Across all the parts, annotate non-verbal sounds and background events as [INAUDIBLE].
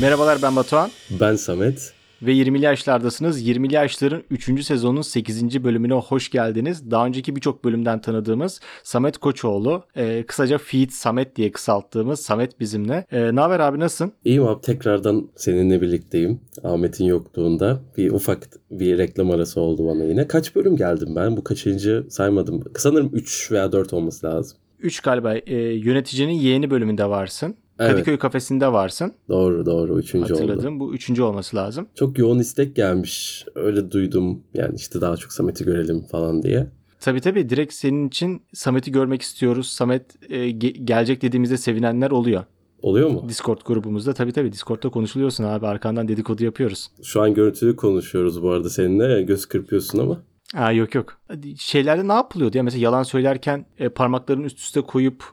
Merhabalar ben Batuhan Ben Samet. ve 20'li yaşlardasınız. 20'li yaşların 3. sezonun 8. bölümüne hoş geldiniz. Daha önceki birçok bölümden tanıdığımız Samet Koçoğlu, e, kısaca Feed Samet diye kısalttığımız Samet bizimle. E, ne haber abi nasılsın? İyiyim abi tekrardan seninle birlikteyim. Ahmet'in yokluğunda. Bir ufak bir reklam arası oldu bana yine. Kaç bölüm geldim ben? Bu kaçıncı saymadım. Sanırım 3 veya 4 olması lazım. 3 galiba e, yöneticinin yeğeni bölümünde varsın. Evet. Kadıköy kafesinde varsın. Doğru doğru. Üçüncü oldu. Hatırladım. Bu üçüncü olması lazım. Çok yoğun istek gelmiş. Öyle duydum. Yani işte daha çok Samet'i görelim falan diye. Tabii tabii direkt senin için Samet'i görmek istiyoruz. Samet e, ge- gelecek dediğimizde sevinenler oluyor. Oluyor mu? Discord grubumuzda tabii tabii Discord'da konuşuluyorsun abi arkandan dedikodu yapıyoruz. Şu an görüntülü konuşuyoruz bu arada seninle. Göz kırpıyorsun ama. Aa yok yok. Şeylerde ne yapılıyordu ya mesela yalan söylerken e, parmaklarını üst üste koyup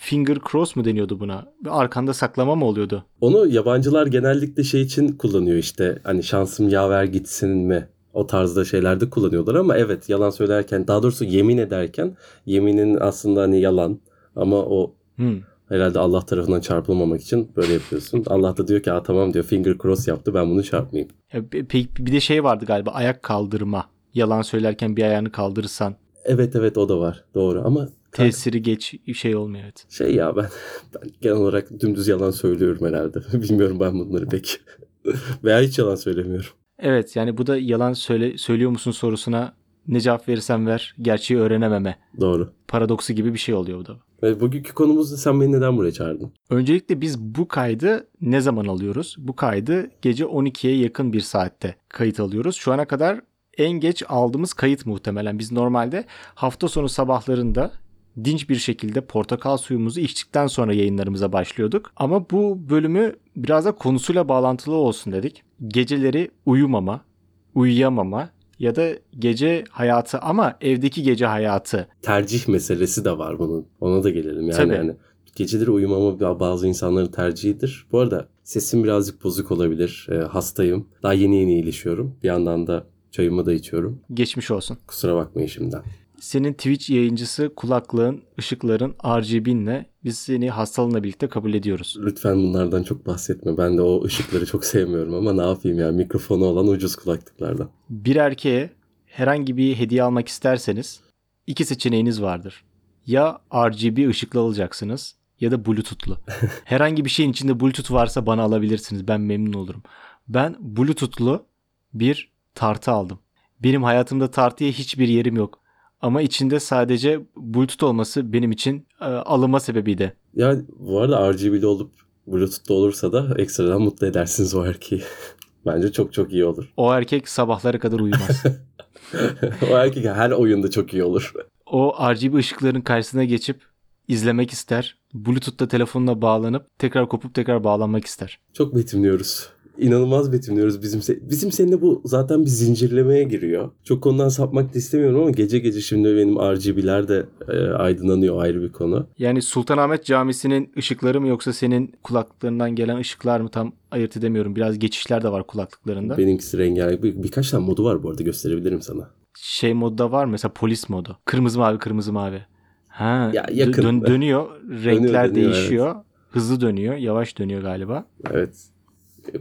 finger cross mu deniyordu buna? Arkanda saklama mı oluyordu? Onu yabancılar genellikle şey için kullanıyor işte. Hani şansım yaver gitsin mi? O tarzda şeylerde kullanıyorlar ama evet yalan söylerken daha doğrusu yemin ederken yeminin aslında hani yalan ama o Hmm. herhalde Allah tarafından çarpılmamak için böyle yapıyorsun. Allah da diyor ki tamam diyor finger cross yaptı ben bunu çarpmayayım. Bir de şey vardı galiba ayak kaldırma. Yalan söylerken bir ayağını kaldırırsan Evet evet o da var doğru ama tesiri geç şey olmuyor evet. şey ya ben, ben genel olarak dümdüz yalan söylüyorum herhalde. [LAUGHS] Bilmiyorum ben bunları pek. [LAUGHS] Veya hiç yalan söylemiyorum. Evet yani bu da yalan söyle söylüyor musun sorusuna ne cevap verirsen ver gerçeği öğrenememe Doğru. paradoksu gibi bir şey oluyor bu da. Ve bugünkü konumuzda sen beni neden buraya çağırdın? Öncelikle biz bu kaydı ne zaman alıyoruz? Bu kaydı gece 12'ye yakın bir saatte kayıt alıyoruz. Şu ana kadar en geç aldığımız kayıt muhtemelen. Biz normalde hafta sonu sabahlarında dinç bir şekilde portakal suyumuzu içtikten sonra yayınlarımıza başlıyorduk. Ama bu bölümü biraz da konusuyla bağlantılı olsun dedik. Geceleri uyumama, uyuyamama ya da gece hayatı ama evdeki gece hayatı tercih meselesi de var bunun. Ona da gelelim yani. Tabii. hani geceleri uyumama bazı insanların tercihidir. Bu arada sesim birazcık bozuk olabilir. Ee, hastayım. Daha yeni yeni iyileşiyorum. Bir yandan da çayımı da içiyorum. geçmiş olsun. Kusura bakmayın şimdiden. Senin Twitch yayıncısı kulaklığın, ışıkların, RGB'inle biz seni hastalığınla birlikte kabul ediyoruz. Lütfen bunlardan çok bahsetme. Ben de o ışıkları çok sevmiyorum ama ne yapayım ya mikrofonu olan ucuz kulaklıklardan. Bir erkeğe herhangi bir hediye almak isterseniz iki seçeneğiniz vardır. Ya RGB ışıklı alacaksınız ya da Bluetooth'lu. [LAUGHS] herhangi bir şeyin içinde Bluetooth varsa bana alabilirsiniz. Ben memnun olurum. Ben Bluetooth'lu bir tartı aldım. Benim hayatımda tartıya hiçbir yerim yok. Ama içinde sadece Bluetooth olması benim için e, alınma sebebiydi. Ya bu arada RGB'li olup Bluetooth'lu olursa da ekstradan mutlu edersiniz o erkeği. [LAUGHS] Bence çok çok iyi olur. O erkek sabahlara kadar uyumaz. [LAUGHS] o erkek her oyunda çok iyi olur. o RGB ışıkların karşısına geçip izlemek ister. Bluetooth'ta telefonuna bağlanıp tekrar kopup tekrar bağlanmak ister. Çok betimliyoruz. İnanılmaz betimliyoruz. Bizim se- bizim seninle bu zaten bir zincirlemeye giriyor. Çok konudan sapmak da istemiyorum ama gece gece şimdi benim RGB'ler de e, aydınlanıyor ayrı bir konu. Yani Sultanahmet Camisi'nin ışıkları mı yoksa senin kulaklıklarından gelen ışıklar mı tam ayırt edemiyorum. Biraz geçişler de var kulaklıklarında. Benimkisi rengarenk. Bir, birkaç tane modu var bu arada gösterebilirim sana. Şey modda var mesela polis modu. Kırmızı mavi kırmızı mavi. Ha, Ya yakın. dön- [LAUGHS] dönüyor. Renkler dönüyor, değişiyor. Hızlı dönüyor. Yavaş dönüyor galiba. Evet.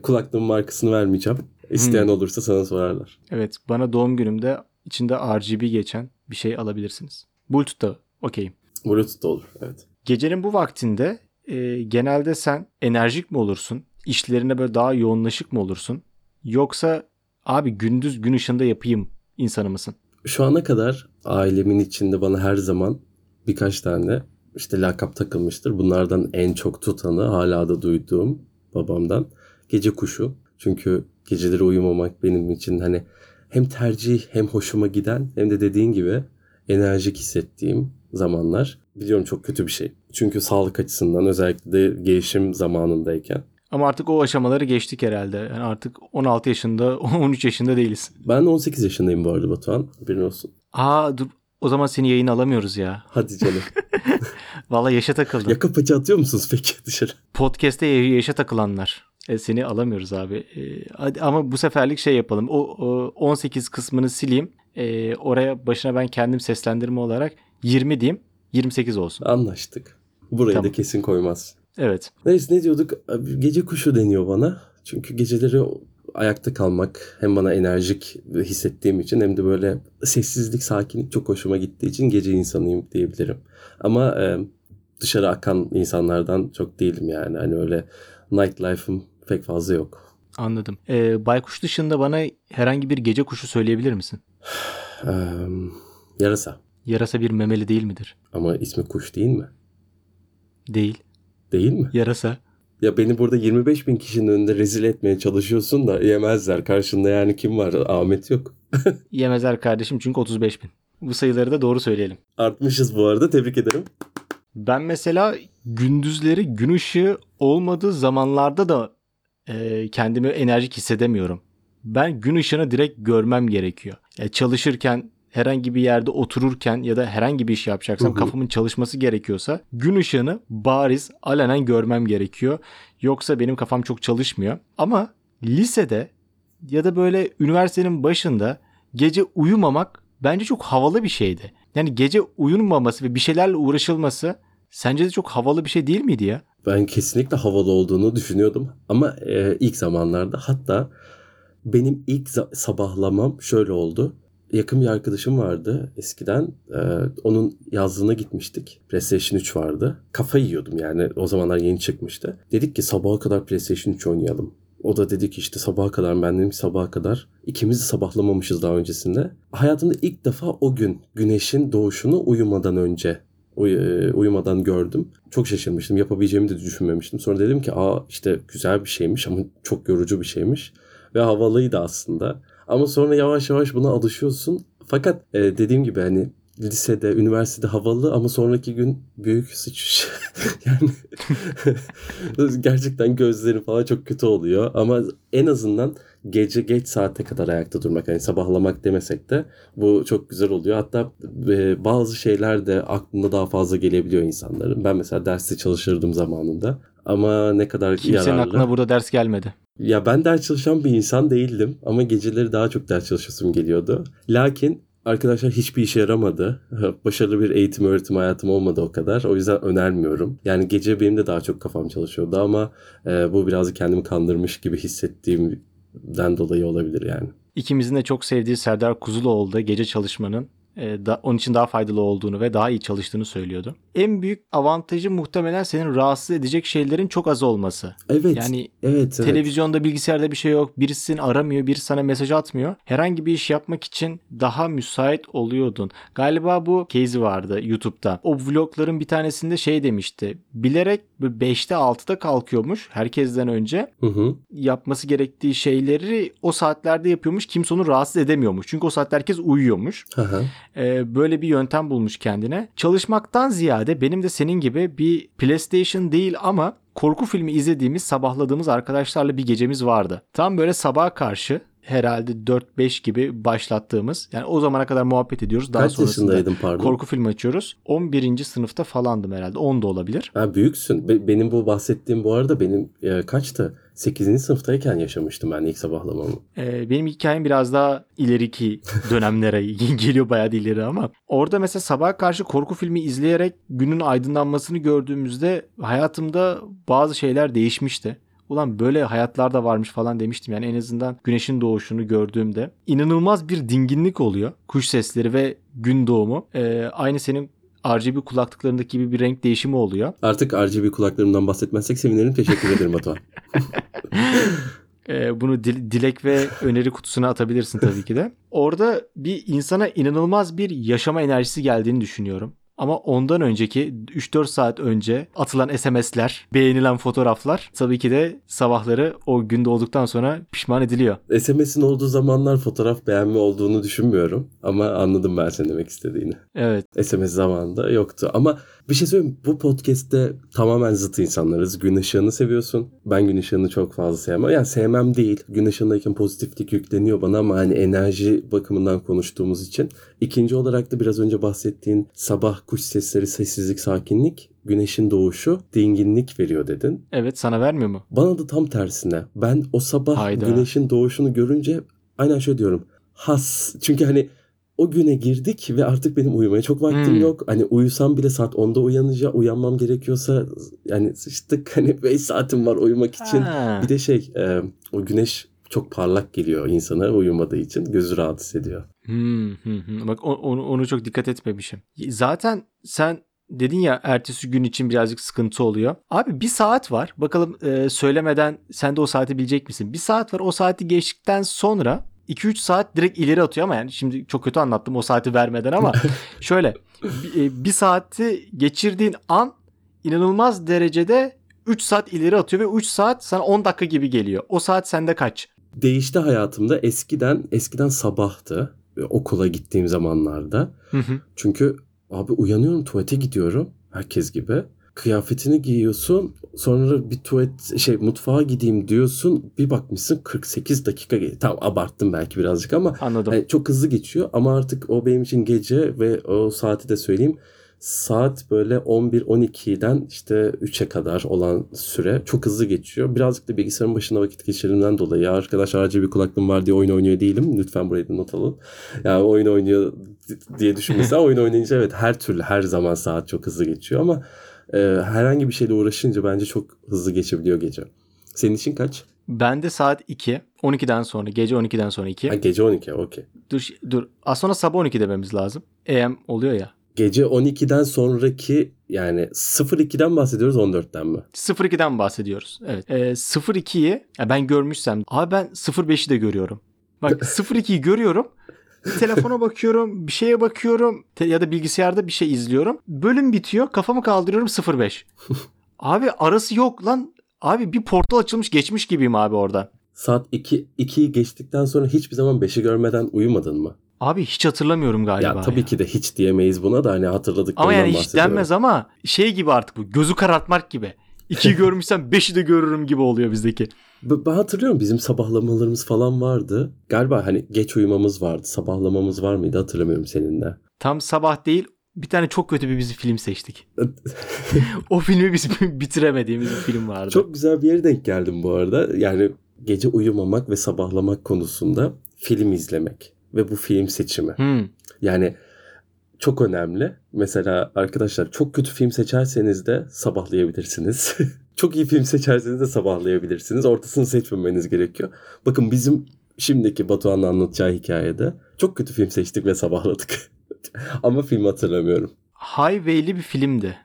Kulaklığın markasını vermeyeceğim. İsteyen Hmm. olursa sana sorarlar. Evet bana doğum günümde içinde RGB geçen bir şey alabilirsiniz. Bluetooth'ta okeyim. Bluetooth da olur. Evet. Gecenin bu vaktinde e, genelde sen enerjik mi olursun? İşlerine böyle daha yoğunlaşık mı olursun? Yoksa abi gündüz gün ışığında yapayım insanı mısın? Şu ana kadar ailemin içinde bana her zaman birkaç tane işte lakap takılmıştır. Bunlardan en çok tutanı hala da duyduğum babamdan gece kuşu. Çünkü geceleri uyumamak benim için hani hem tercih hem hoşuma giden hem de dediğin gibi enerjik hissettiğim zamanlar. Biliyorum çok kötü bir şey. Çünkü sağlık açısından özellikle de gelişim zamanındayken. Ama artık o aşamaları geçtik herhalde. Yani artık 16 yaşında, [LAUGHS] 13 yaşında değiliz. Ben 18 yaşındayım bu arada Batuhan. Haberin olsun. Aa dur o zaman seni yayın alamıyoruz ya. Hadi canım. [LAUGHS] Vallahi yaşa takıldın. Yaka paça atıyor musunuz peki dışarı? Podcast'te yaşa takılanlar. E, seni alamıyoruz abi. E, hadi, ama bu seferlik şey yapalım. O, o 18 kısmını sileyim. E, oraya başına ben kendim seslendirme olarak 20 diyeyim. 28 olsun. Anlaştık. Burayı Tamam. da kesin koymaz. Evet. Neyse ne diyorduk? Gece kuşu deniyor bana. Çünkü geceleri ayakta kalmak hem bana enerjik hissettiğim için hem de böyle sessizlik, sakinlik çok hoşuma gittiği için gece insanıyım diyebilirim. Ama e, dışarı akan insanlardan çok değilim yani. Hani öyle nightlife'ım pek fazla yok. Anladım. Ee, baykuş dışında bana herhangi bir gece kuşu söyleyebilir misin? [SIGHS] Ee, yarasa. Yarasa bir memeli değil midir? Ama ismi kuş değil mi? Değil. Değil mi? Yarasa. Ya beni burada 25 bin kişinin önünde rezil etmeye çalışıyorsun da yemezler. Karşında yani kim var? Ahmet yok. [LAUGHS] Yemezler kardeşim çünkü 35 bin. Bu sayıları da doğru söyleyelim. Artmışız bu arada. Tebrik ederim. Ben mesela gündüzleri gün ışığı olmadığı zamanlarda da e, kendimi enerjik hissedemiyorum. Ben gün ışığını direkt görmem gerekiyor. Ya çalışırken herhangi bir yerde otururken ya da herhangi bir iş yapacaksam Hı hı. kafamın çalışması gerekiyorsa gün ışığını bariz alenen görmem gerekiyor. Yoksa benim kafam çok çalışmıyor. Ama lisede ya da böyle üniversitenin başında gece uyumamak bence çok havalı bir şeydi. Yani gece uyunmaması ve bir şeylerle uğraşılması sence de çok havalı bir şey değil miydi ya? Ben kesinlikle havalı olduğunu düşünüyordum. Ama e, ilk zamanlarda hatta benim ilk sabahlamam şöyle oldu. Yakın bir arkadaşım vardı eskiden. E, onun yazlığına gitmiştik. PlayStation 3 vardı. Kafa yiyordum yani. O zamanlar yeni çıkmıştı. Dedik ki sabaha kadar PlayStation 3 oynayalım. O da dedi ki işte sabaha kadar ben dedim ki sabaha kadar. İkimiz de sabahlamamışız daha öncesinde. Hayatımda ilk defa o gün güneşin doğuşunu uyumadan önce e, uyumadan gördüm. Çok şaşırmıştım. Yapabileceğimi de düşünmemiştim. Sonra dedim ki aa işte güzel bir şeymiş ama çok yorucu bir şeymiş. Ve havalıydı aslında. Ama sonra yavaş yavaş buna alışıyorsun. Fakat e, dediğim gibi hani lisede, üniversitede havalı ama sonraki gün büyük sıçış. [LAUGHS] yani [LAUGHS] gerçekten gözleri falan çok kötü oluyor. Ama en azından gece geç saate kadar ayakta durmak hani sabahlamak demesek de bu çok güzel oluyor. Hatta e, bazı şeyler de aklına daha fazla gelebiliyor insanların. Ben mesela derste çalışırdım zamanında. Ama ne kadar Kimsenin yararlı. aklına burada ders gelmedi. Ya ben ders çalışan bir insan değildim ama geceleri daha çok ders çalışasım geliyordu. Lakin arkadaşlar hiçbir işe yaramadı. [LAUGHS] Başarılı bir eğitim öğretim hayatım olmadı o kadar. O yüzden önermiyorum. Yani gece benim de daha çok kafam çalışıyordu ama e, bu birazcık kendimi kandırmış gibi hissettiğimden dolayı olabilir yani. İkimizin de çok sevdiği Serdar Kuzuloğlu da gece çalışmanın e, da, onun için daha faydalı olduğunu ve daha iyi çalıştığını söylüyordu. En büyük avantajı muhtemelen senin rahatsız edecek şeylerin çok az olması. Evet. Yani evet, evet. televizyonda bilgisayarda bir şey yok. Birisi seni aramıyor, birisi sana mesaj atmıyor. Herhangi bir iş yapmak için daha müsait oluyordun. Galiba bu case vardı YouTube'da. O vlogların bir tanesinde şey demişti. Bilerek 5'te 6'da kalkıyormuş herkesten önce. Hı hı. Yapması gerektiği şeyleri o saatlerde yapıyormuş. Kimse onu rahatsız edemiyormuş. Çünkü o saatte herkes uyuyormuş. Hı hı. Ee, böyle bir yöntem bulmuş kendine. Çalışmaktan ziyade benim de senin gibi bir PlayStation değil ama korku filmi izlediğimiz, sabahladığımız arkadaşlarla bir gecemiz vardı. Tam böyle sabaha karşı herhalde 4-5 gibi başlattığımız yani o zamana kadar muhabbet ediyoruz. Daha Kaç sonrasında pardon? korku filmi açıyoruz. 11. sınıfta falandım herhalde. 10 da olabilir. Ha, büyüksün. Be- benim bu bahsettiğim bu arada benim e, kaçtı? 8. sınıftayken yaşamıştım ben ilk sabahlamamı. Ee, benim hikayem biraz daha ileriki dönemlere [LAUGHS] geliyor bayağı da ileri ama orada mesela sabaha karşı korku filmi izleyerek günün aydınlanmasını gördüğümüzde hayatımda bazı şeyler değişmişti. Ulan böyle hayatlar da varmış falan demiştim yani en azından güneşin doğuşunu gördüğümde. inanılmaz bir dinginlik oluyor. Kuş sesleri ve gün doğumu. Ee, aynı senin RGB kulaklıklarındaki gibi bir renk değişimi oluyor. Artık RGB kulaklarımdan bahsetmezsek sevinirim. Teşekkür ederim Batuhan. [LAUGHS] [LAUGHS] Ee, bunu dil- dilek ve öneri kutusuna atabilirsin tabii ki de. Orada bir insana inanılmaz bir yaşama enerjisi geldiğini düşünüyorum. Ama ondan önceki 3-4 saat önce atılan SMS'ler, beğenilen fotoğraflar tabii ki de sabahları o gün doğduktan sonra pişman ediliyor. SMS'in olduğu zamanlar fotoğraf beğenme olduğunu düşünmüyorum. Ama anladım ben senin demek istediğini. Evet. SMS zamanında yoktu. Ama bir şey söyleyeyim. Bu podcast'te tamamen zıt insanlarız. Gün ışığını seviyorsun. Ben gün ışığını çok fazla sevmem. Yani sevmem değil. Gün ışığındayken pozitiflik yükleniyor bana ama hani enerji bakımından konuştuğumuz için. İkinci olarak da biraz önce bahsettiğin sabah kuş sesleri, sessizlik, sakinlik, güneşin doğuşu, dinginlik veriyor dedin. Evet sana vermiyor mu? Bana da tam tersine. Ben o sabah Hayda. güneşin doğuşunu görünce aynen şöyle diyorum. Has. Çünkü hani o güne girdik ve artık benim uyumaya çok vaktim Hmm. yok. Hani uyusam bile saat 10'da uyanacağım. Uyanmam gerekiyorsa yani sıçtık [LAUGHS] hani 5 saatim var uyumak için. Ha. Bir de şey e, o güneş çok parlak geliyor insana uyumadığı için gözü rahat hissediyor. Hmm, hmm, hmm. Bak onu, onu çok dikkat etmemişim. Zaten sen dedin ya ertesi gün için birazcık sıkıntı oluyor. Abi bir saat var. Bakalım e, söylemeden sen de o saati bilecek misin? Bir saat var. O saati geçtikten sonra 2-3 saat direkt ileri atıyor ama yani şimdi çok kötü anlattım o saati vermeden ama [LAUGHS] şöyle bir, e, bir saati geçirdiğin an inanılmaz derecede 3 saat ileri atıyor ve 3 saat sana 10 dakika gibi geliyor. O saat sende kaç? Değişti hayatımda eskiden eskiden sabahtı okula gittiğim zamanlarda. Hı hı. Çünkü abi uyanıyorum tuvalete gidiyorum herkes gibi. Kıyafetini giyiyorsun sonra bir tuvalet şey mutfağa gideyim diyorsun bir bakmışsın 48 dakika ge- tam abarttım belki birazcık ama Anladım. hani çok hızlı geçiyor ama artık o benim için gece ve o saati de söyleyeyim saat böyle 11-12'den işte 3'e kadar olan süre çok hızlı geçiyor. Birazcık da bilgisayarın başında vakit geçirdiğimden dolayı arkadaş acil bir kulaklığım var diye oyun oynuyor değilim. Lütfen burayı da not alın. Yani oyun oynuyor diye düşünmüşsen oyun oynayınca evet her türlü her zaman saat çok hızlı geçiyor ama e, herhangi bir şeyle uğraşınca bence çok hızlı geçebiliyor gece. Senin için kaç? Bende saat 2. 12'den sonra gece 12'den sonra 2. Ha, gece 12 okey. Dur dur. Az sonra sabah 12 dememiz lazım. AM oluyor ya. Gece 12'den sonraki yani 02'den bahsediyoruz 14'ten mi? 02'den bahsediyoruz. Evet. Ee, 02'yi ya ben görmüşsem abi ben 05'i de görüyorum. Bak [LAUGHS] 02'yi görüyorum. Telefona bakıyorum, bir şeye bakıyorum ya da bilgisayarda bir şey izliyorum. Bölüm bitiyor, kafamı kaldırıyorum 05. [LAUGHS] abi arası yok lan. Abi bir portal açılmış geçmiş gibiyim abi orada. Saat 2 2'yi geçtikten sonra hiçbir zaman 5'i görmeden uyumadın mı? Abi hiç hatırlamıyorum galiba. ya tabii ki de hiç diyemeyiz buna da hani hatırladıklarından Ama yani hiç denmez ama şey gibi artık bu gözü karartmak gibi. İkiyi [LAUGHS] görmüşsem beşi de görürüm gibi oluyor bizdeki. Ben hatırlıyorum bizim sabahlamalarımız falan vardı. Galiba hani geç uyumamız vardı. Sabahlamamız var mıydı hatırlamıyorum seninle. Tam sabah değil bir tane çok kötü bir bizi film seçtik. [LAUGHS] o filmi biz [LAUGHS] bitiremediğimiz bir film vardı. Çok güzel bir yere denk geldim bu arada. Yani gece uyumamak ve sabahlamak konusunda film izlemek ve bu film seçimi. Hmm. Yani çok önemli. Mesela arkadaşlar çok kötü film seçerseniz de sabahlayabilirsiniz. [LAUGHS] çok iyi film seçerseniz de sabahlayabilirsiniz. Ortasını seçmemeniz gerekiyor. Bakın bizim şimdiki Batuhan'ın anlatacağı hikayede çok kötü film seçtik ve sabahladık. [LAUGHS] Ama filmi hatırlamıyorum. Highway'li bir filmdi.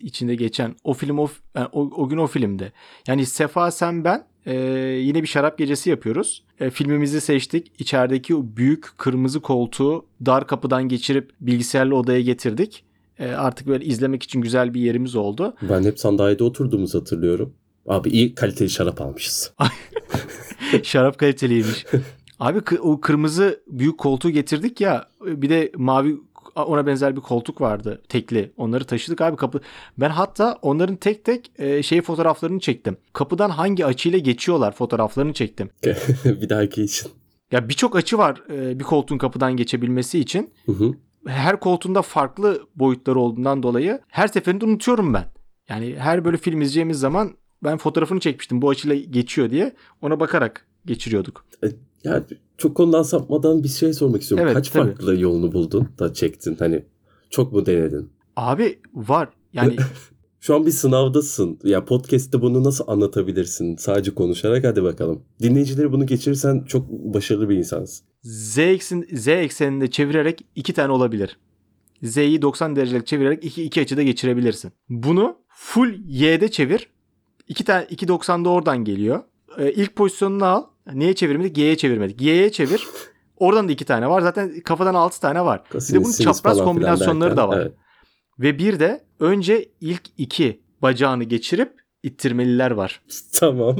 İçinde geçen o film o, yani o, o gün o filmde. Yani Sefa sen ben e, yine bir şarap gecesi yapıyoruz. E, filmimizi seçtik. İçerideki o büyük kırmızı koltuğu dar kapıdan geçirip bilgisayarlı odaya getirdik. E, artık böyle izlemek için güzel bir yerimiz oldu. Ben hep sandalyede oturduğumuzu hatırlıyorum. Abi iyi kaliteli şarap almışız. [LAUGHS] Şarap kaliteliymiş. [LAUGHS] Abi o kırmızı büyük koltuğu getirdik ya bir de mavi ona benzer bir koltuk vardı tekli. Onları taşıdık abi kapı. Ben hatta onların tek tek e, şey fotoğraflarını çektim. Kapıdan hangi açıyla geçiyorlar fotoğraflarını çektim. [LAUGHS] bir dahaki için. Ya birçok açı var e, bir koltuğun kapıdan geçebilmesi için. Hı hı. Her koltuğunda farklı boyutları olduğundan dolayı her seferinde unutuyorum ben. Yani her böyle film izleyeceğimiz zaman ben fotoğrafını çekmiştim bu açıyla geçiyor diye. Ona bakarak geçiriyorduk. Ya çok konudan sapmadan bir şey sormak istiyorum. Evet, Kaç tabii. farklı yolunu buldun da çektin? Hani çok mu denedin? Abi var. Yani [LAUGHS] Şu an bir sınavdasın. Ya podcast'te bunu nasıl anlatabilirsin? Sadece konuşarak hadi bakalım. Dinleyicileri bunu geçirirsen çok başarılı bir insansın. Z, eksen, Z ekseninde çevirerek iki tane olabilir. Z'yi 90 derecelik çevirerek iki, iki açıda geçirebilirsin. Bunu full Y'de çevir. İki tane 2.90'da oradan geliyor. Ee, ilk pozisyonunu al. Neye çevirmedik? Y'ye çevirmedik. Y'ye çevir. Oradan da iki tane var. Zaten kafadan altı tane var. Bir de bunun çapraz kombinasyonları da var. evet. Ve bir de önce ilk iki bacağını geçirip ittirmeliler var. [LAUGHS] Tamam.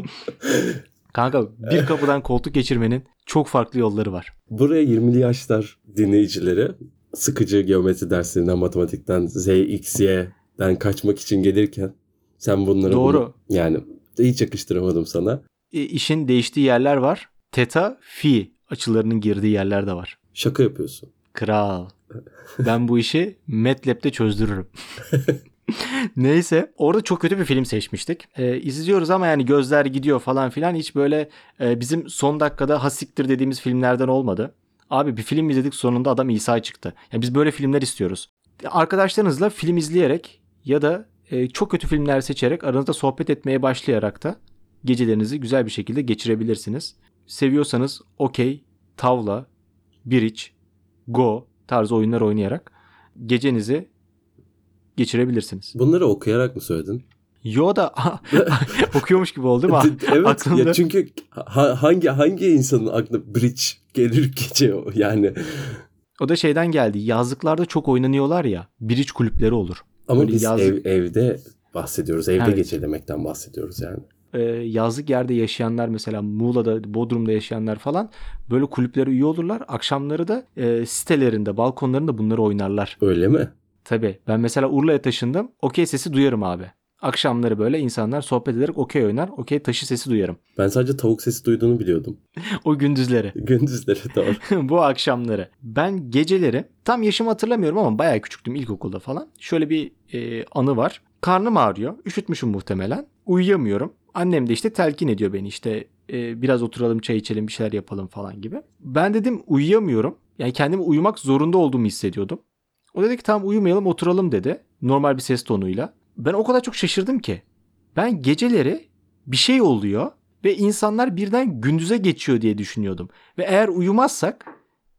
Kanka bir [LAUGHS] kapıdan koltuk geçirmenin çok farklı yolları var. Buraya 20'li yaşlar dinleyicileri sıkıcı geometri derslerinden, matematikten, Z, X, Y'den kaçmak için gelirken sen bunları Doğru. bunu- yani hiç yakıştıramadım sana. E, işin değiştiği yerler var. Teta, fi açılarının girdiği yerler de var. Şaka yapıyorsun. Kral. Ben bu işi MATLAB'de çözdürürüm. [LAUGHS] Neyse orada çok kötü bir film seçmiştik. Ee, izliyoruz ama yani gözler gidiyor falan filan hiç böyle e, bizim son dakikada hasiktir dediğimiz filmlerden olmadı. Abi bir film izledik sonunda adam İsa çıktı. Ya biz böyle filmler istiyoruz. Arkadaşlarınızla film izleyerek ya da e, çok kötü filmler seçerek aranızda sohbet etmeye başlayarak da gecelerinizi güzel bir şekilde geçirebilirsiniz. Seviyorsanız okey, tavla, bridge, go tarzı oyunlar oynayarak gecenizi geçirebilirsiniz. Bunları okuyarak mı söyledin? Yo da [LAUGHS] okuyormuş gibi oldu mu? [LAUGHS] evet Aklımda. ya çünkü ha- hangi hangi insanın aklına bridge gelir gece o yani. O da şeyden geldi. Yazlıklarda çok oynanıyorlar ya. Bridge kulüpleri olur. Ama Böyle biz yazlık- ev, evde bahsediyoruz. Evde Evet. gecelemekten bahsediyoruz yani. Ee, yazlık yerde yaşayanlar mesela Muğla'da, Bodrum'da yaşayanlar falan böyle kulüplere üye olurlar. Akşamları da e, sitelerinde, balkonlarında bunları oynarlar. Öyle mi? Tabii. Ben mesela Urla'ya taşındım. Okey sesi duyarım abi. Akşamları böyle insanlar sohbet ederek okey oynar. Okey taşı sesi duyarım. [LAUGHS] Ben sadece tavuk sesi duyduğunu biliyordum. O gündüzleri. [LAUGHS] Gündüzleri doğru. [LAUGHS] bu akşamları. Ben geceleri tam yaşımı hatırlamıyorum ama bayağı küçüktüm ilkokulda falan. Şöyle bir e, anı var. Karnım ağrıyor. Üşütmüşüm muhtemelen. Uyuyamıyorum. Annem de işte telkin ediyor beni işte e, biraz oturalım çay içelim bir şeyler yapalım falan gibi. Ben dedim uyuyamıyorum. Yani kendimi uyumak zorunda olduğumu hissediyordum. O dedi ki tamam uyumayalım oturalım dedi. Normal bir ses tonuyla. Ben o kadar çok şaşırdım ki. Ben geceleri bir şey oluyor ve insanlar birden gündüze geçiyor diye düşünüyordum. Ve eğer uyumazsak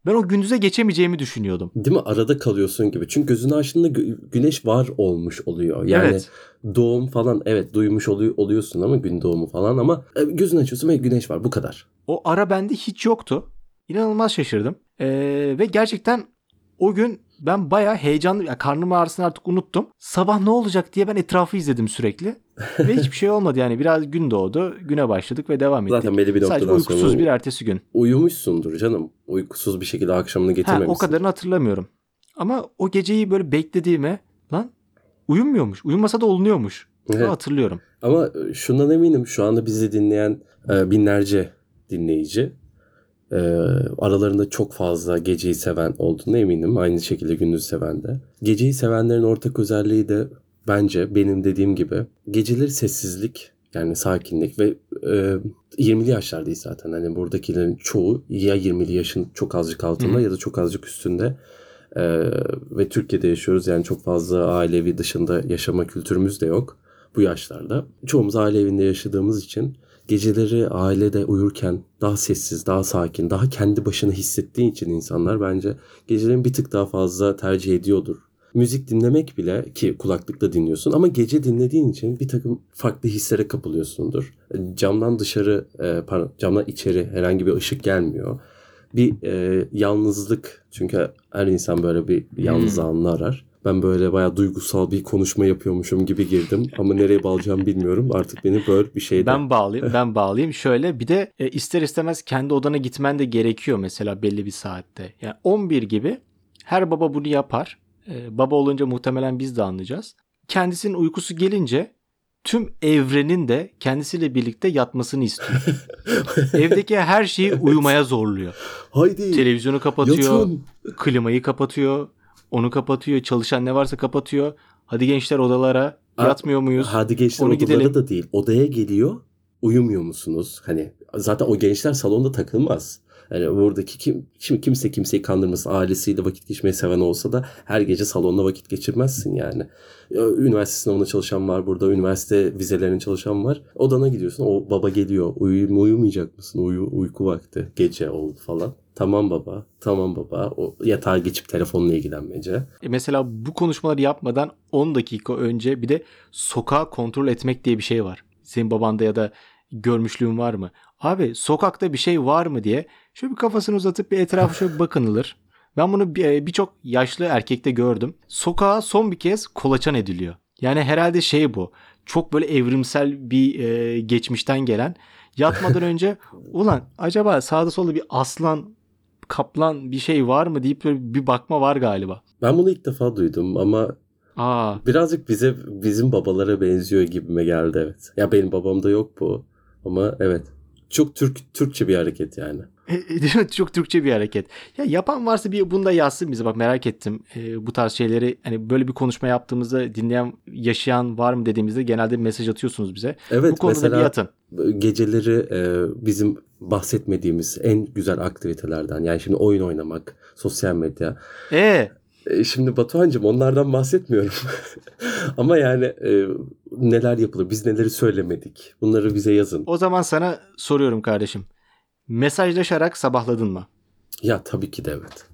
ben o gündüze geçemeyeceğimi düşünüyordum. Değil mi? Arada kalıyorsun gibi. Çünkü gözünü açtığında gü- güneş var olmuş oluyor. Yani evet. doğum falan evet duymuş oluyor, oluyorsun ama gün doğumu falan ama e, gözünü açıyorsun ve güneş var. Bu kadar. O ara bende hiç yoktu. İnanılmaz şaşırdım. Ee, ve gerçekten o gün ben bayağı heyecanlı. Ya karnım ağrısını artık unuttum. Sabah ne olacak diye ben etrafı izledim sürekli. ve hiçbir şey olmadı yani. Biraz gün doğdu. Güne başladık ve devam ettik. Zaten belli bir Sadece noktadan uykusuz sonra bir ertesi gün. uyumuşsundur canım. Uykusuz bir şekilde akşamını Ha, getirmemişsin. o kadarını hatırlamıyorum. Ama o geceyi böyle beklediğime lan uyumuyormuş. Uyumasa da olunuyormuş. Bunu Evet. hatırlıyorum. Ama e, şundan eminim şu anda bizi dinleyen e, binlerce dinleyici e, aralarında çok fazla geceyi seven olduğunu eminim. Aynı şekilde gündüz seven de. Geceyi sevenlerin ortak özelliği de bence benim dediğim gibi geceleri sessizlik yani sakinlik ve e, 20'li yaşlardayız zaten. Hani buradakilerin çoğu ya 20'li yaşın çok azıcık altında Hı ya da çok azıcık üstünde. E, ve Türkiye'de yaşıyoruz yani çok fazla ailevi dışında yaşama kültürümüz de yok bu yaşlarda. Çoğumuz aile evinde yaşadığımız için geceleri ailede uyurken daha sessiz, daha sakin, daha kendi başına hissettiği için insanlar bence gecelerin bir tık daha fazla tercih ediyordur. Müzik dinlemek bile ki kulaklıkla dinliyorsun ama gece dinlediğin için bir takım farklı hislere kapılıyorsundur. Camdan dışarı, e, pardon, camdan içeri herhangi bir ışık gelmiyor. Bir e, yalnızlık çünkü her insan böyle bir yalnız Hmm. anını arar. Ben böyle bayağı duygusal bir konuşma yapıyormuşum gibi girdim ama nereye bağlayacağımı bilmiyorum. Artık beni böyle bir şeyde Ben bağlayayım, ben bağlayayım. Şöyle bir de e, ister istemez kendi odana gitmen de gerekiyor mesela belli bir saatte. Yani 11 gibi her baba bunu yapar. E, baba olunca muhtemelen biz de anlayacağız. Kendisinin uykusu gelince tüm evrenin de kendisiyle birlikte yatmasını istiyor. [LAUGHS] Evdeki her şeyi uyumaya zorluyor. Haydi Televizyonu kapatıyor, yatın. klimayı kapatıyor, onu kapatıyor, çalışan ne varsa kapatıyor. Hadi gençler odalara yatmıyor muyuz? Hadi gençler Onu odalara gidelim. da değil. Odaya geliyor. Uyumuyor musunuz? Hani zaten o gençler salonda takılmaz. Yani buradaki kim, şimdi kimse kimseyi kandırmasın. Ailesiyle vakit geçmeyi seven olsa da her gece salonda vakit geçirmezsin yani. Ya, Üniversite sınavına çalışan var burada. Üniversite vizelerine çalışan var. Odana gidiyorsun. O baba geliyor. Uyu, uyumayacak mısın? Uyu, uyku vakti. Gece oldu falan. Tamam baba. Tamam baba. O yatağa geçip telefonla ilgilenmece. E mesela bu konuşmaları yapmadan 10 dakika önce bir de sokağı kontrol etmek diye bir şey var. Senin babanda ya da görmüşlüğün var mı? Abi sokakta bir şey var mı diye şöyle bir kafasını uzatıp bir etrafa şöyle bir bakınılır. Ben bunu bir- e, birçok yaşlı erkekte gördüm. Sokağa son bir kez kolaçan ediliyor. Yani herhalde şey bu. Çok böyle evrimsel bir e, geçmişten gelen. Yatmadan [LAUGHS] önce ulan acaba sağda solda bir aslan, kaplan bir şey var mı deyip böyle bir bakma var galiba. Ben bunu ilk defa duydum ama Aa, Birazcık bize bizim babalara benziyor gibime geldi evet. Ya benim babamda yok bu ama evet çok Türk Türkçe bir hareket yani. E, Değil mi? Çok Türkçe bir hareket. Ya yapan varsa bir bunu da yazsın bize. Bak merak ettim. E, bu tarz şeyleri hani böyle bir konuşma yaptığımızda dinleyen, yaşayan var mı dediğimizde genelde mesaj atıyorsunuz bize. Evet bu konuda bir atın. geceleri e, bizim bahsetmediğimiz en güzel aktivitelerden yani şimdi oyun oynamak, sosyal medya. E E, şimdi Batuhan'cığım onlardan bahsetmiyorum. [LAUGHS] Ama yani e, neler yapılır, biz neleri söylemedik bunları bize yazın. o zaman sana soruyorum kardeşim. Mesajlaşarak sabahladın mı? Ya tabii ki de evet.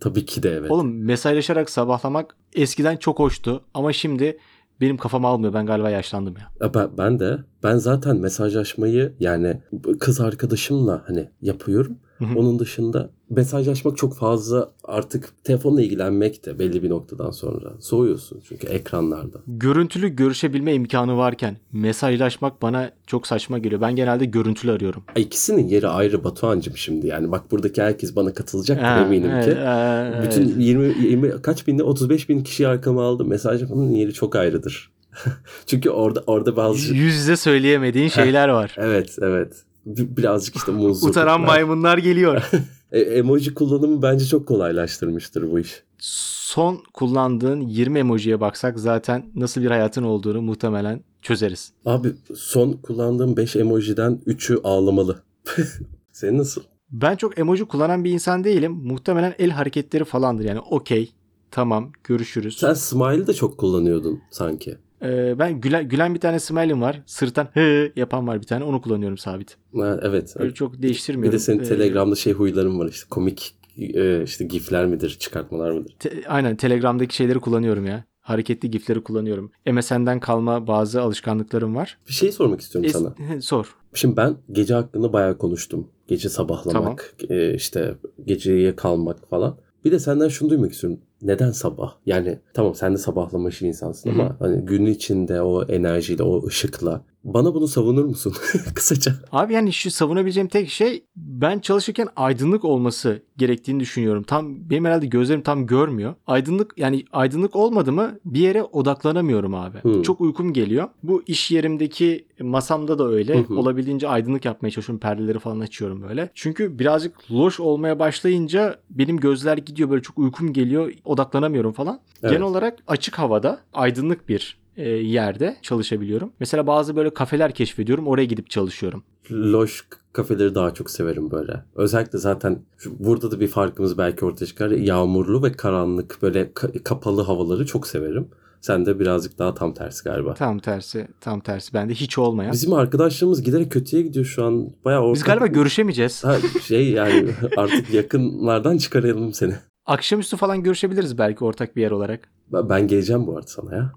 Tabii ki de evet. Oğlum mesajlaşarak sabahlamak eskiden çok hoştu ama şimdi benim kafam almıyor. Ben galiba yaşlandım ya. Ya Ben, ben de ben zaten mesajlaşmayı yani kız arkadaşımla hani yapıyorum. Onun dışında mesajlaşmak çok fazla artık telefonla ilgilenmek de belli bir noktadan sonra soğuyorsun çünkü ekranlarda. Görüntülü görüşebilme imkanı varken mesajlaşmak bana çok saçma geliyor. Ben genelde görüntülü arıyorum. İkisinin yeri ayrı Batuhan'cım şimdi yani bak buradaki herkes bana katılacak Ha, eminim evet, ki. evet, Bütün evet. 20, 20 kaç binde 35 bin kişiyi arkama aldım. Mesajlaşmanın yeri çok ayrıdır. [LAUGHS] Çünkü orada orada bazı yüz yüze söyleyemediğin şeyler var. evet evet birazcık işte muzlu. [LAUGHS] Utaran maymunlar geliyor. [LAUGHS] E, emoji kullanımı bence çok kolaylaştırmıştır bu iş. Son kullandığın 20 emojiye baksak zaten nasıl bir hayatın olduğunu muhtemelen çözeriz. Abi son kullandığım 5 emojiden 3'ü ağlamalı. [LAUGHS] Senin nasıl? Ben çok emoji kullanan bir insan değilim. Muhtemelen el hareketleri falandır. Yani okey, tamam, görüşürüz. Sen smile de çok kullanıyordun sanki. Ee, ben gülen, gülen bir tane smile'im var. Sırttan hı yapan var bir tane. Onu kullanıyorum sabit. Ha, evet. Öyle çok Bir değiştirmiyorum. de senin Ee, Telegram'da şey huyların var işte komik e, işte gifler midir çıkartmalar mıdır? te- aynen Telegram'daki şeyleri kullanıyorum ya. Hareketli gifleri kullanıyorum. MSN'den kalma bazı alışkanlıklarım var. Bir şey sormak istiyorum Es- sana. Sor. Şimdi ben gece hakkında bayağı konuştum. Gece sabahlamak, e, işte geceye kalmak falan. Bir de senden şunu duymak istiyorum. Neden sabah? Yani tamam sen de sabahlama işi insansın ama hani gün içinde o enerjiyle, o ışıkla bana bunu savunur musun? [LAUGHS] Kısaca. Abi yani şu savunabileceğim tek şey ben çalışırken aydınlık olması gerektiğini düşünüyorum. Tam benim herhalde gözlerim tam görmüyor. Aydınlık yani aydınlık olmadı mı bir yere odaklanamıyorum abi. Hmm. Çok uykum geliyor. Bu iş yerimdeki masamda da öyle. Hı hı. Olabildiğince aydınlık yapmaya çalışıyorum. Perdeleri falan açıyorum böyle. Çünkü birazcık loş olmaya başlayınca benim gözler gidiyor böyle çok uykum geliyor. Odaklanamıyorum falan. Evet. Genel olarak açık havada aydınlık bir e, yerde çalışabiliyorum. Mesela bazı böyle kafeler keşfediyorum. Oraya gidip çalışıyorum. Loş kafeleri daha çok severim böyle. Özellikle zaten şu, burada da bir farkımız belki ortaya çıkar. Yağmurlu ve karanlık böyle ka- kapalı havaları çok severim. Sen de birazcık daha tam tersi galiba. Tam tersi, tam tersi. Bende hiç olmayan. Biz, Bizim arkadaşlığımız giderek kötüye gidiyor şu an. Bayağı ortak... galiba görüşemeyeceğiz. Ha, şey yani [LAUGHS] artık yakınlardan çıkaralım seni. Akşamüstü falan görüşebiliriz belki ortak bir yer olarak. Ben, ben geleceğim bu arada sana ya.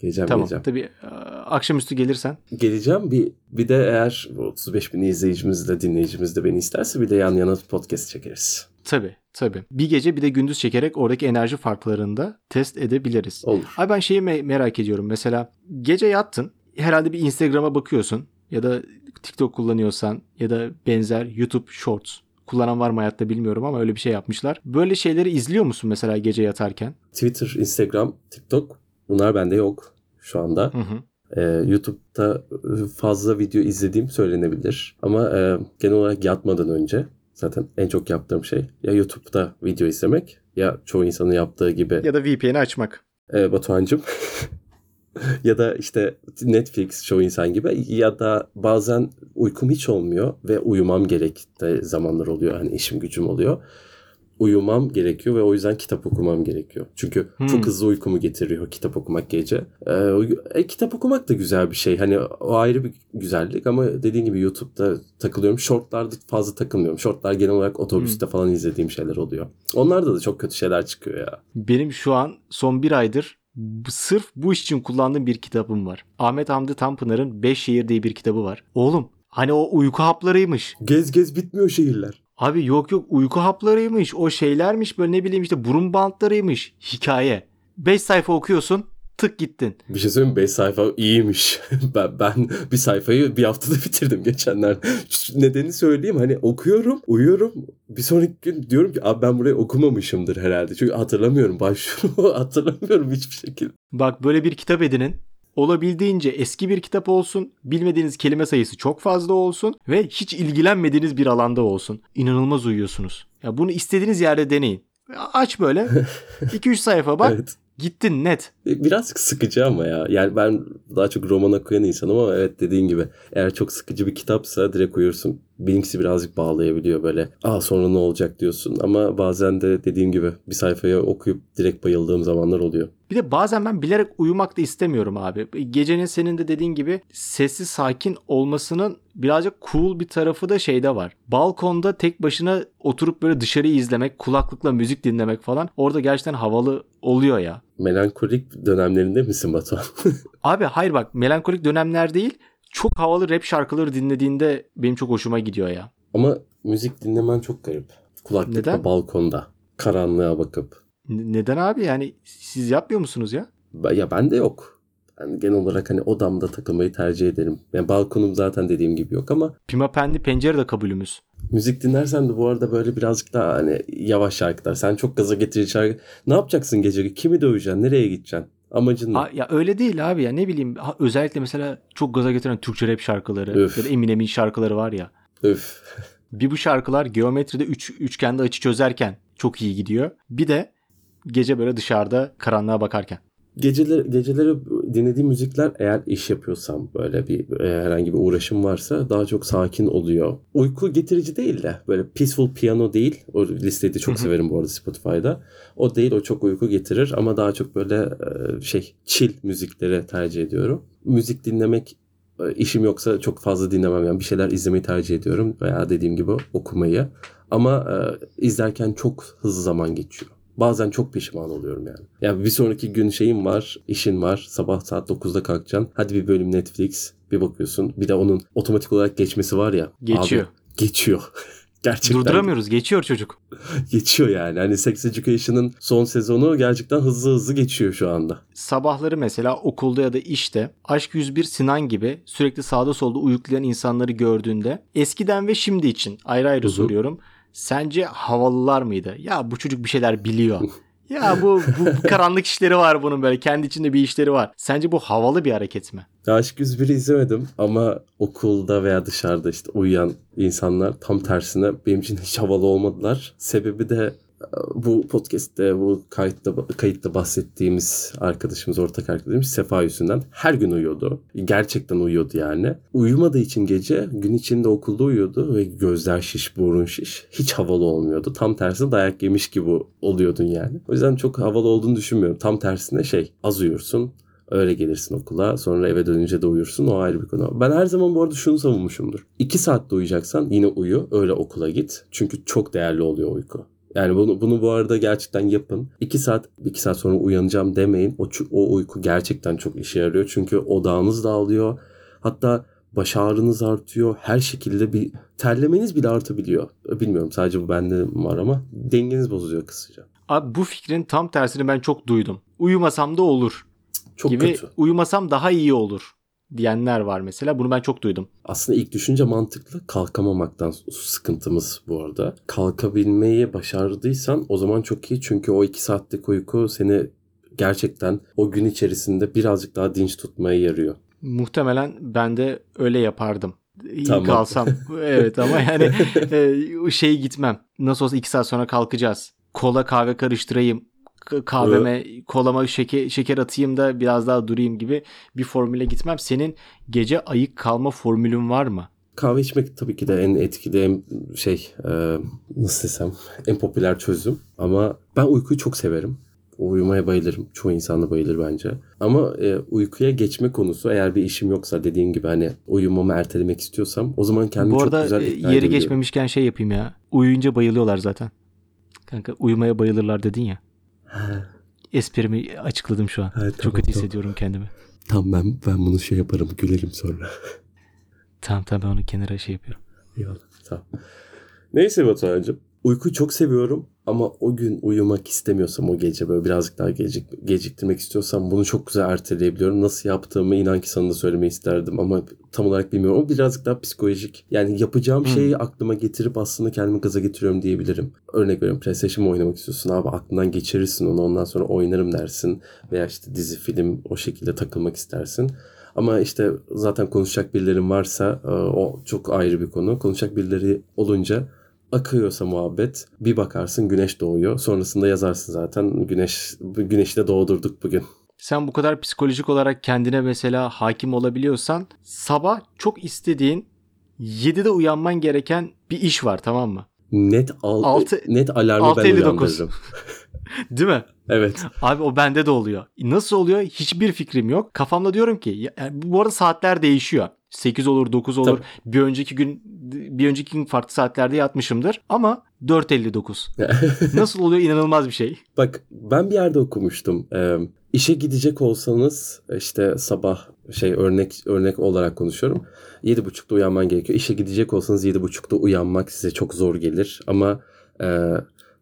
Geleceğim Tamam. geleceğim. Tabii e, akşamüstü gelirsen. Geleceğim bir bir de eğer bu 35 bin izleyicimiz de dinleyicimiz de beni isterse bir de yan yana podcast çekeriz. Tabii, tabii. Bir gece bir de gündüz çekerek oradaki enerji farklarını da test edebiliriz. Olur. Ay ben şeyi me- merak ediyorum. Mesela gece yattın. Herhalde bir Instagram'a bakıyorsun ya da TikTok kullanıyorsan ya da benzer YouTube Shorts kullanan var mı hayatta bilmiyorum ama öyle bir şey yapmışlar. Böyle şeyleri izliyor musun mesela gece yatarken? Twitter, Instagram, TikTok bunlar bende yok şu anda. Hı hı. Ee, YouTube'da fazla video izlediğim söylenebilir. Ama e, genel olarak yatmadan önce zaten en çok yaptığım şey ya YouTube'da video izlemek ya çoğu insanın yaptığı gibi Ya da VPN'i açmak. e, Batuhan'cığım. [LAUGHS] ya da işte Netflix çoğu insan gibi ya da bazen uykum hiç olmuyor ve uyumam gerektiği zamanlar oluyor. Hani işim gücüm oluyor. Uyumam gerekiyor ve o yüzden kitap okumam gerekiyor. Çünkü Hmm. çok hızlı uykumu getiriyor kitap okumak gece. Ee, e, kitap okumak da güzel bir şey. Hani o ayrı bir güzellik ama dediğin gibi YouTube'da takılıyorum. Shortlarda fazla takılmıyorum. Shortlar genel olarak otobüste falan izlediğim şeyler oluyor. Onlarda da çok kötü şeyler çıkıyor ya. Benim şu an son bir aydır sırf bu iş için kullandığım bir kitabım var. Ahmet Hamdi Tanpınar'ın Beş Şehir diye bir kitabı var. Oğlum hani o uyku haplarıymış. Gez gez bitmiyor şehirler. Abi yok yok uyku haplarıymış. O şeylermiş böyle ne bileyim işte burun bantlarıymış. Hikaye. 5 sayfa okuyorsun tık gittin. Bir şey söyleyeyim mi? 5 sayfa iyiymiş. [LAUGHS] ben, ben bir sayfayı bir haftada [LAUGHS] bitirdim geçenler. Şu Nedeni söyleyeyim hani okuyorum, uyuyorum. Bir sonraki gün diyorum ki abi ben burayı okumamışımdır herhalde. Çünkü hatırlamıyorum başlıyorum. [LAUGHS] hatırlamıyorum hiçbir şekilde. Bak böyle bir kitap edinin. Olabildiğince eski bir kitap olsun, bilmediğiniz kelime sayısı çok fazla olsun ve hiç ilgilenmediğiniz bir alanda olsun. İnanılmaz uyuyorsunuz. Ya bunu istediğiniz yerde deneyin. Aç böyle [LAUGHS] 2-3 sayfa bak. Evet. Gittin net. Birazcık sıkıcı ama ya. Yani ben daha çok roman okuyan insanım ama evet dediğin gibi eğer çok sıkıcı bir kitapsa direkt uyursun. Benimkisi birazcık bağlayabiliyor böyle. Aa sonra ne olacak diyorsun ama bazen de dediğim gibi bir sayfayı okuyup direkt bayıldığım zamanlar oluyor. Bir de bazen ben bilerek uyumak da istemiyorum abi. Gecenin senin de dediğin gibi sessiz sakin olmasının birazcık cool bir tarafı da şeyde var. Balkonda tek başına oturup böyle dışarıyı izlemek, kulaklıkla müzik dinlemek falan orada gerçekten havalı oluyor ya. Melankolik dönemlerinde misin Batuhan? [LAUGHS] Abi hayır bak melankolik dönemler değil çok havalı rap şarkıları dinlediğinde benim çok hoşuma gidiyor ya. ama müzik dinlemen çok garip. Kulaklıkla Neden? balkonda. Karanlığa bakıp. N- neden abi yani siz yapmıyor musunuz ya? Ben- Ya bende yok. Ben genel olarak hani odamda takılmayı tercih ederim. Yani balkonum zaten dediğim gibi yok ama Pimapendi pencere de kabulümüz. müzik dinlersen de bu arada böyle birazcık daha hani yavaş şarkılar. Sen çok gaza getirici şarkı. Ne yapacaksın gece? Kimi döveceksin? Nereye gideceksin? Amacın ne? Ya öyle değil abi ya ne bileyim ha, özellikle mesela çok gaza getiren Türkçe rap şarkıları Öf. ya da Eminem'in şarkıları var ya. Öf. [LAUGHS] Bir bu şarkılar geometride üç, üçgende açı çözerken çok iyi gidiyor. Bir de gece böyle dışarıda karanlığa bakarken. Geceleri, geceleri dinlediğim müzikler eğer iş yapıyorsam böyle bir e, herhangi bir uğraşım varsa daha çok sakin oluyor. Uyku getirici değil de böyle peaceful piano değil. O listeyi de çok Hı hı. severim bu arada Spotify'da. O değil o çok uyku getirir ama daha çok böyle e, şey chill müzikleri tercih ediyorum. Müzik dinlemek e, işim yoksa çok fazla dinlemem. Yani bir şeyler izlemeyi tercih ediyorum veya dediğim gibi okumayı. Ama e, izlerken çok hızlı zaman geçiyor. Bazen çok pişman oluyorum yani. Yani bir sonraki gün şeyim var, işin var. Sabah saat 9'da kalkacaksın. Hadi bir bölüm Netflix. Bir bakıyorsun. Bir de onun otomatik olarak geçmesi var ya. Geçiyor. Abi, geçiyor. [LAUGHS] Gerçekten Durduramıyoruz geçiyor çocuk. [LAUGHS] geçiyor yani. Hani Sex Education'ın son sezonu gerçekten hızlı hızlı geçiyor şu anda. Sabahları mesela okulda ya da işte Aşk 101 Sinan gibi sürekli sağda solda uyuklayan insanları gördüğünde eskiden ve şimdi için ayrı ayrı hı. soruyorum. Sence havalılar mıydı? Ya bu çocuk bir şeyler biliyor. ya bu, bu karanlık işleri var bunun böyle kendi içinde bir işleri var. Sence bu havalı bir hareket mi? Aşk 101'i izlemedim ama okulda veya dışarıda işte uyuyan insanlar tam tersine benim için hiç havalı olmadılar. Sebebi de bu podcast'te bu kayıtta kayıtta bahsettiğimiz arkadaşımız ortak arkadaşımız Sefa yüzünden her gün uyuyordu. Gerçekten uyuyordu yani. Uyumadığı için gece gün içinde okulda uyuyordu ve gözler şiş, burun şiş. Hiç havalı olmuyordu. Tam tersine dayak yemiş gibi oluyordun yani. O yüzden çok havalı olduğunu düşünmüyorum. Tam tersine şey az uyursun. Öyle gelirsin okula. Sonra eve dönünce de uyursun. O ayrı bir konu. Ben her zaman bu arada şunu savunmuşumdur. 2 saatte uyuyacaksan yine uyu. Öyle okula git. Çünkü çok değerli oluyor uyku. Yani bunu, bunu bu arada gerçekten yapın. 2 saat 2 saat sonra uyanacağım demeyin. O, o uyku gerçekten çok işe yarıyor. Çünkü odağınız dağılıyor. Hatta baş ağrınız artıyor. Her şekilde bir terlemeniz bile artabiliyor. Bilmiyorum sadece bu bende var ama dengeniz bozuluyor kısaca. Abi bu fikrin tam tersini ben çok duydum. Uyumasam da olur Çok gibi kötü. uyumasam daha iyi olur diyenler var mesela. Bunu ben çok duydum. Aslında ilk düşünce mantıklı. Kalkamamaktan sıkıntımız bu arada. Kalkabilmeyi başardıysan o zaman çok iyi. Çünkü o iki saatlik uyku seni gerçekten o gün içerisinde birazcık daha dinç tutmaya yarıyor. Muhtemelen ben de öyle yapardım. İyi Tamam. kalsam. [LAUGHS] evet ama yani [LAUGHS] e, şey gitmem. Nasıl olsa iki saat sonra kalkacağız. Kola kahve karıştırayım. Kahveme kolama şeker, şeker atayım da biraz daha durayım gibi bir formüle gitmem. Senin gece ayık kalma formülün var mı? Kahve içmek tabii ki de en etkili, en şey e, nasıl desem en popüler çözüm. Ama ben uykuyu çok severim. Uyumaya bayılırım. Çoğu insan da bayılır bence. Ama e, uykuya geçme konusu eğer bir işim yoksa dediğin gibi hani uyumamı ertelemek istiyorsam o zaman kendimi Bu çok arada güzel e, yeri geçmemişken şey yapayım ya. Uyuyunca bayılıyorlar zaten. Kanka uyumaya bayılırlar dedin ya. Esprimi açıkladım şu an. Evet, Çok tamam, kötü tamam. hissediyorum kendimi. Tamam ben ben bunu şey yaparım gülerim sonra. Tamam tamam ben onu kenara şey yapıyorum. Eyvallah. Tamam. Neyse Batuhan'cığım. Uykuyu çok seviyorum Ama o gün uyumak istemiyorsam o gece böyle birazcık daha gecik, geciktirmek istiyorsam bunu çok güzel erteleyebiliyorum. Nasıl yaptığımı inan ki sana da söylemeyi isterdim ama tam olarak bilmiyorum. O birazcık daha psikolojik. Yani yapacağım Hmm. şeyi aklıma getirip aslında kendimi gaza getiriyorum diyebilirim. Örnek veriyorum PlayStation oynamak istiyorsun abi aklından geçirirsin onu ondan sonra oynarım dersin. Veya işte dizi film o şekilde takılmak istersin. Ama işte zaten konuşacak birilerin varsa e, o çok ayrı bir konu. Konuşacak birileri olunca akıyorsa muhabbet bir bakarsın güneş doğuyor. Sonrasında yazarsın zaten güneş güneşi de doğdurduk bugün. Sen bu kadar psikolojik olarak kendine mesela hakim olabiliyorsan sabah çok istediğin 7'de uyanman gereken bir iş var tamam mı? Net al, Altı- net alarmı ben 6.59. uyandırırım. [LAUGHS] Değil mi? Evet. Abi o bende de oluyor. Nasıl oluyor? Hiçbir fikrim yok. Kafamda diyorum ki ya- yani bu arada saatler değişiyor. 8 olur, 9 olur. Tabii. Bir önceki gün bir önceki gün farklı saatlerde yatmışımdır ama 4.59. [LAUGHS] Nasıl oluyor? İnanılmaz bir şey. Bak ben bir yerde okumuştum. Ee, işe gidecek olsanız işte sabah şey örnek örnek olarak konuşuyorum. 7.30'da uyanman gerekiyor. İşe gidecek olsanız 7.30'da uyanmak size çok zor gelir. Ama e,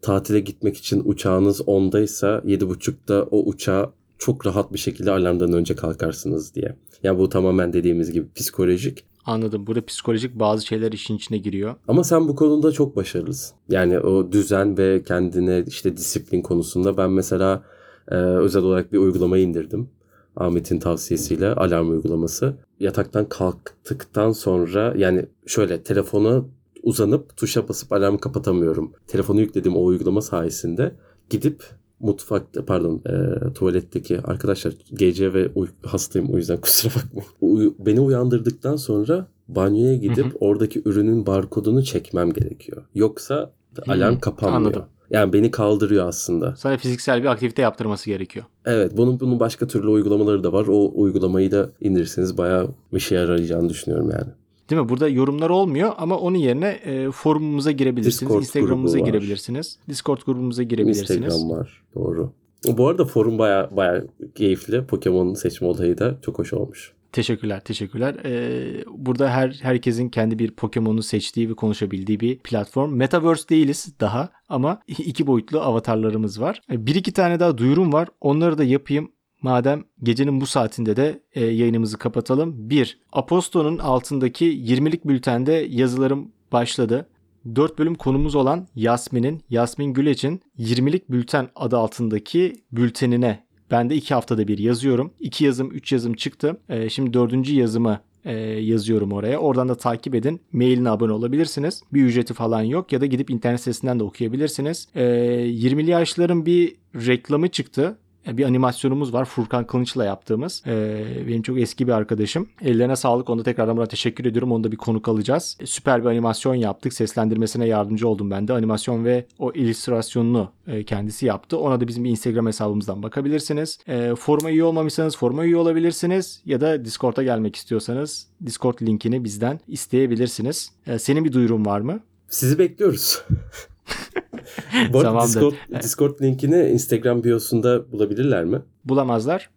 tatile gitmek için uçağınız 10'daysa 7.30'da o uçağa çok rahat bir şekilde alarmdan önce kalkarsınız diye. Yani bu tamamen dediğimiz gibi psikolojik. Anladım. Burada psikolojik bazı şeyler işin içine giriyor. Ama sen bu konuda çok başarılısın. Yani o düzen ve kendine işte disiplin konusunda ben mesela e, özel olarak bir uygulama indirdim. Ahmet'in tavsiyesiyle alarm uygulaması. Yataktan kalktıktan sonra yani şöyle telefona uzanıp tuşa basıp alarmı kapatamıyorum. Telefonu yüklediğim o uygulama sayesinde gidip mutfakta pardon e, tuvaletteki arkadaşlar gece ve uy- hastayım o yüzden [LAUGHS] kusura bakmayın. Uy- beni uyandırdıktan sonra banyoya gidip Hı hı. oradaki ürünün barkodunu çekmem gerekiyor. Yoksa alarm Hı, kapanmıyor. anladım. Yani beni kaldırıyor aslında. Sana fiziksel bir aktivite yaptırması gerekiyor. Evet bunun bunun başka türlü uygulamaları da var. O uygulamayı da indirirseniz bayağı bir şey yarayacağını düşünüyorum yani. Değil mi? Burada yorumlar olmuyor ama onun yerine e, forumumuza girebilirsiniz. Discord Instagram'ımıza girebilirsiniz. Discord grubumuza girebilirsiniz. Instagram var. Doğru. Bu arada forum bayağı bayağı keyifli. Pokemon seçme olayı da çok hoş olmuş. Teşekkürler, teşekkürler. Ee, burada her herkesin kendi bir Pokemon'u seçtiği ve konuşabildiği bir platform. Metaverse değiliz daha ama [LAUGHS] iki boyutlu avatarlarımız var. Ee, Bir iki tane daha duyurum var. Onları da yapayım. Madem gecenin bu saatinde de e, yayınımızı kapatalım. 1. Aposto'nun altındaki 20'lik bültende yazılarım başladı. 4 bölüm konumuz olan Yasmin'in, Yasmin Güleç'in 20'lik bülten adı altındaki bültenine ben de 2 haftada bir yazıyorum. 2 yazım, 3 yazım çıktı. Ee, şimdi 4. yazımı e, yazıyorum oraya. Oradan da takip edin. Mailine abone olabilirsiniz. Bir ücreti falan yok ya da gidip internet sitesinden de okuyabilirsiniz. Ee, 20'li yaşların bir reklamı çıktı. E, Bir animasyonumuz var Furkan Kılıç'la yaptığımız. Ee, benim çok eski bir arkadaşım. Ellerine sağlık. Onda tekrardan buna teşekkür ediyorum. Onu da bir konuk alacağız. E, Süper bir animasyon yaptık. Seslendirmesine yardımcı oldum ben de. Animasyon ve o illüstrasyonunu e, kendisi yaptı. Ona da bizim bir Instagram hesabımızdan bakabilirsiniz. E, foruma üye olmamışsanız foruma üye olabilirsiniz. Ya da Discord'a gelmek istiyorsanız Discord linkini bizden isteyebilirsiniz. E, senin bir duyurun var mı? Sizi bekliyoruz. [LAUGHS] Bu arada. Discord, Discord linkini Instagram biosunda bulabilirler mi? Bulamazlar.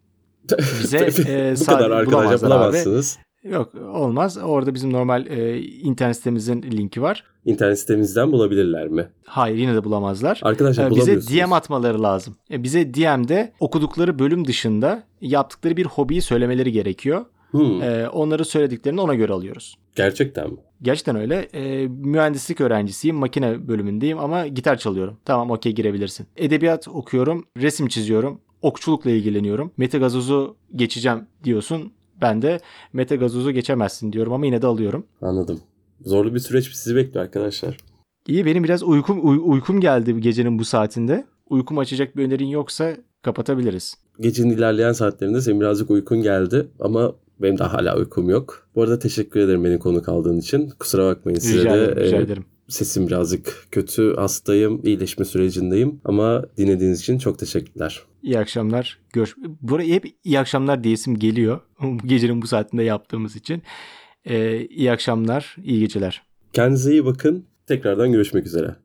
Bize [LAUGHS] e, Bu kadar arkadaşlar bulamazlar abi. bulamazsınız. Yok olmaz. Orada bizim normal e, internet sitemizin linki var. İnternet sitemizden bulabilirler mi? Hayır yine de bulamazlar. Arkadaşlar E, bize. DM atmaları lazım. E, bize DM'de okudukları bölüm dışında yaptıkları bir hobiyi söylemeleri gerekiyor. Hmm, E, onları söylediklerini ona göre alıyoruz. gerçekten mi? Gerçekten öyle. E, mühendislik öğrencisiyim. Makine bölümündeyim ama gitar çalıyorum. Tamam okey girebilirsin. Edebiyat okuyorum. Resim çiziyorum. Okçulukla ilgileniyorum. Mete Gazoz'u geçeceğim diyorsun. Ben de Mete Gazoz'u geçemezsin diyorum ama yine de alıyorum. Anladım. Zorlu bir süreç sizi bekliyor arkadaşlar. İyi benim biraz uykum uy- uykum geldi gecenin bu saatinde. Uykum açacak bir önerin yoksa kapatabiliriz. Gecenin ilerleyen saatlerinde senin birazcık uykun geldi ama benim de hala uykum yok. Bu arada teşekkür ederim beni konuk aldığın için. Kusura bakmayın size Rica de. ederim, rica e, ederim. sesim birazcık kötü, hastayım, iyileşme sürecindeyim. Ama dinlediğiniz için çok teşekkürler. İyi akşamlar. Gör. Buraya hep iyi akşamlar diyesim geliyor. [LAUGHS] Bu Gecenin bu saatinde yaptığımız için. Ee, iyi akşamlar, iyi geceler. Kendinize iyi bakın. Tekrardan görüşmek üzere.